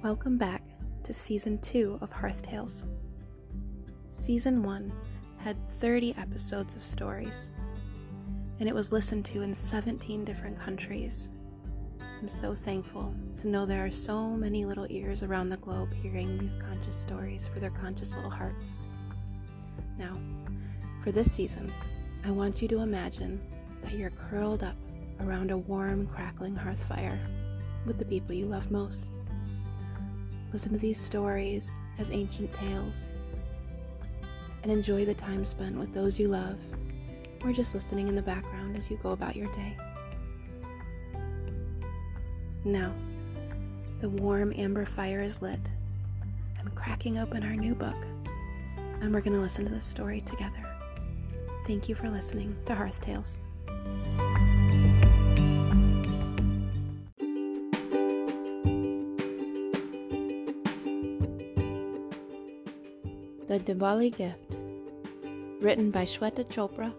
Welcome back to Season 2 of Hearth Tales. Season 1 had 30 episodes of stories, and it was listened to in 17 different countries. I'm so thankful to know there are so many little ears around the globe hearing these conscious stories for their conscious little hearts. Now, for this season, I want you to imagine that you're curled up around a warm, crackling hearth fire with the people you love most. Listen to these stories as ancient tales and enjoy the time spent with those you love or just listening in the background as you go about your day. Now, the warm amber fire is lit. I'm cracking open our new book, and we're going to listen to this story together. Thank you for listening to Hearth Tales. The Diwali Gift, written by Shweta Chopra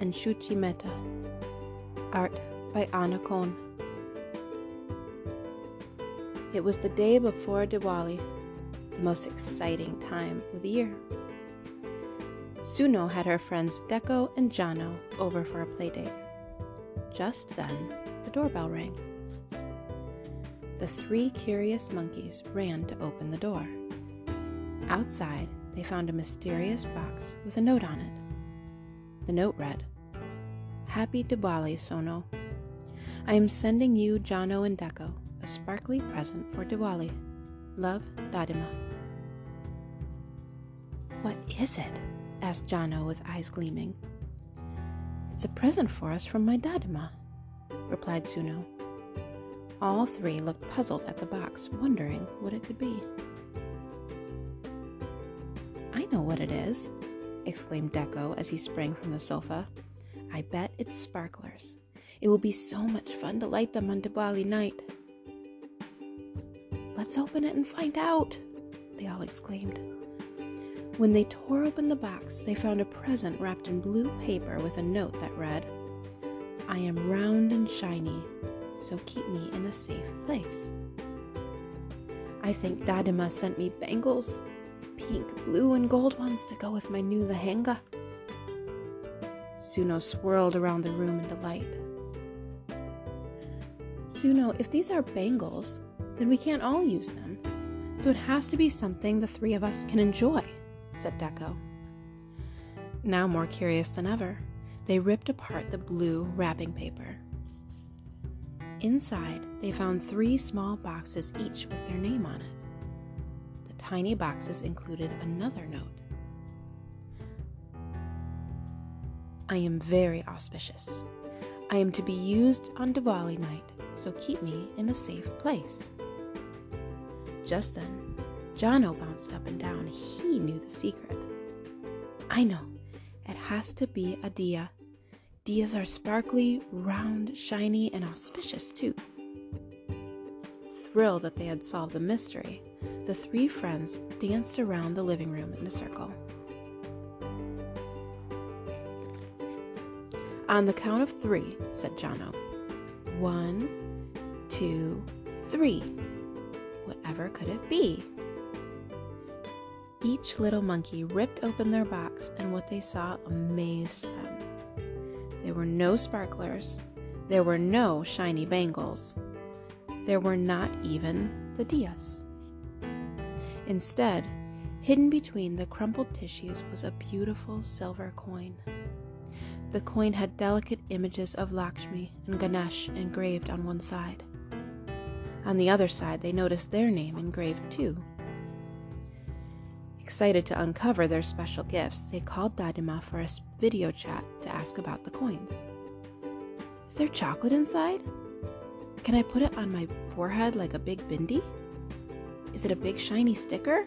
and Shuchi Mehta, art by Anna Kohn. It was the day before Diwali, the most exciting time of the year. Suno had her friends Deko and Jano over for a playdate. Just then, the doorbell rang. The three curious monkeys ran to open the door. Outside, they found a mysterious box with a note on it. The note read, Happy Diwali, Suno. I am sending you, Jano and Deko, a sparkly present for Diwali. Love, Dadima. What is it? asked Jano with eyes gleaming. It's a present for us from my Dadima, replied Suno. All three looked puzzled at the box, wondering what it could be. Know what it is, exclaimed Deko as he sprang from the sofa. I bet it's sparklers. It will be so much fun to light them on Diwali night. Let's open it and find out, they all exclaimed. When they tore open the box, they found a present wrapped in blue paper with a note that read, I am round and shiny, so keep me in a safe place. I think Dadima sent me bangles, pink, blue, and gold ones to go with my new lehenga. Suno swirled around the room in delight. Suno, if these are bangles, then we can't all use them. So it has to be something the three of us can enjoy, said Deko. Now more curious than ever, they ripped apart the blue wrapping paper. Inside, they found three small boxes, each with their name on it tiny boxes included another note. I am very auspicious. I am to be used on Diwali night, so keep me in a safe place. Just then, Jano bounced up and down. He knew the secret. I know. It has to be a diya. Diyas are sparkly, round, shiny, and auspicious too. Thrilled that they had solved the mystery, the three friends danced around the living room in a circle. On the count of three, said Jano. One, two, three. Whatever could it be? Each little monkey ripped open their box, and what they saw amazed them. There were no sparklers, there were no shiny bangles, there were not even the diyas. Instead, hidden between the crumpled tissues was a beautiful silver coin. The coin had delicate images of Lakshmi and Ganesh engraved on one side. On the other side, they noticed their name engraved too. Excited to uncover their special gifts, they called Dadima for a video chat to ask about the coins. Is there chocolate inside? Can I put it on my forehead like a big bindi? Is it a big shiny sticker?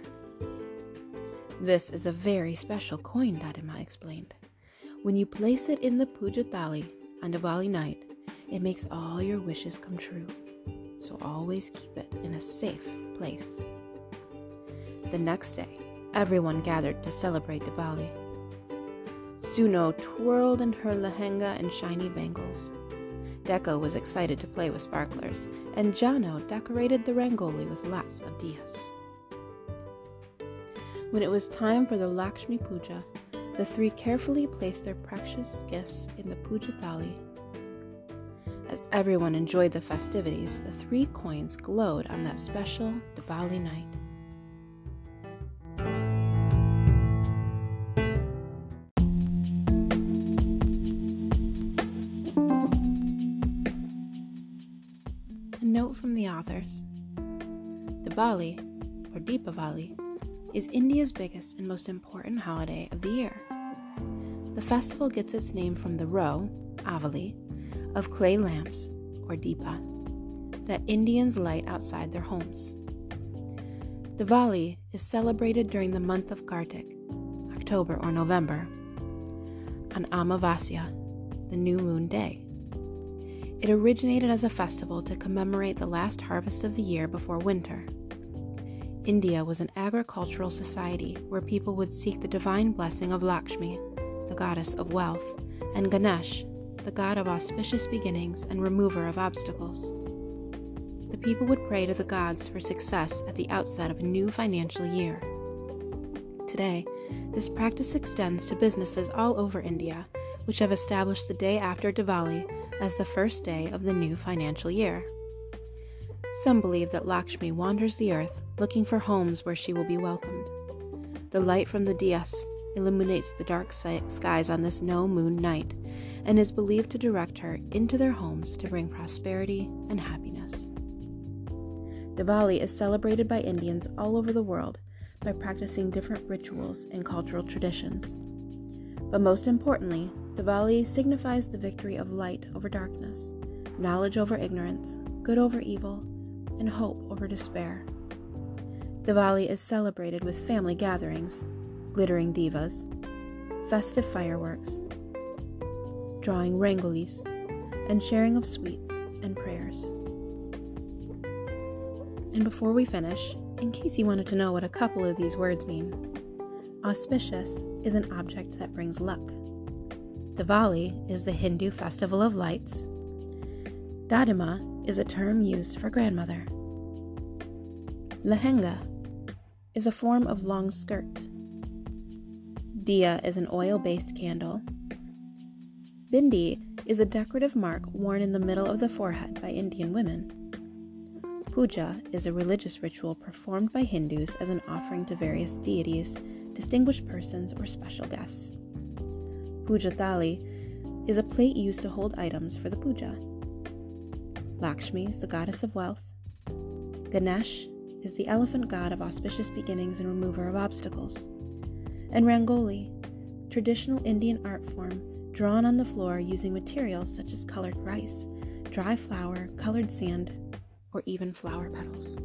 This is a very special coin, Dadima explained. When you place it in the puja thali on Diwali night, it makes all your wishes come true. So always keep it in a safe place. The next day, everyone gathered to celebrate Diwali. Suno twirled in her lehenga and shiny bangles. Deko was excited to play with sparklers, and Jano decorated the Rangoli with lots of diyas. When it was time for the Lakshmi Puja, the three carefully placed their precious gifts in the puja thali. As everyone enjoyed the festivities, the three coins glowed on that special Diwali night. Note from the authors Diwali, or Deepavali, is India's biggest and most important holiday of the year. The festival gets its name from the row, Avali, of clay lamps, or Deepa, that Indians light outside their homes. Diwali is celebrated during the month of Kartik, October or November, on Amavasya, the new moon day. It originated as a festival to commemorate the last harvest of the year before winter. India was an agricultural society where people would seek the divine blessing of Lakshmi, the goddess of wealth, and Ganesh, the god of auspicious beginnings and remover of obstacles. The people would pray to the gods for success at the outset of a new financial year. Today, this practice extends to businesses all over India, which have established the day after Diwali as the first day of the new financial year. Some believe that Lakshmi wanders the earth looking for homes where she will be welcomed. The light from the diyas illuminates the dark skies on this no moon night and is believed to direct her into their homes to bring prosperity and happiness. Diwali is celebrated by Indians all over the world by practicing different rituals and cultural traditions. But most importantly, Diwali signifies the victory of light over darkness, knowledge over ignorance, good over evil, and hope over despair. Diwali is celebrated with family gatherings, glittering divas, festive fireworks, drawing rangolis, and sharing of sweets and prayers. And before we finish, in case you wanted to know what a couple of these words mean, auspicious is an object that brings luck. Diwali is the Hindu festival of lights. Dadima is a term used for grandmother. Lehenga is a form of long skirt. Diya is an oil based candle. Bindi is a decorative mark worn in the middle of the forehead by Indian women. Puja is a religious ritual performed by Hindus as an offering to various deities, distinguished persons, or special guests. Puja Thali is a plate used to hold items for the puja. Lakshmi is the goddess of wealth. Ganesh is the elephant god of auspicious beginnings and remover of obstacles. And Rangoli, traditional Indian art form drawn on the floor using materials such as colored rice, dry flour, colored sand, or even flower petals.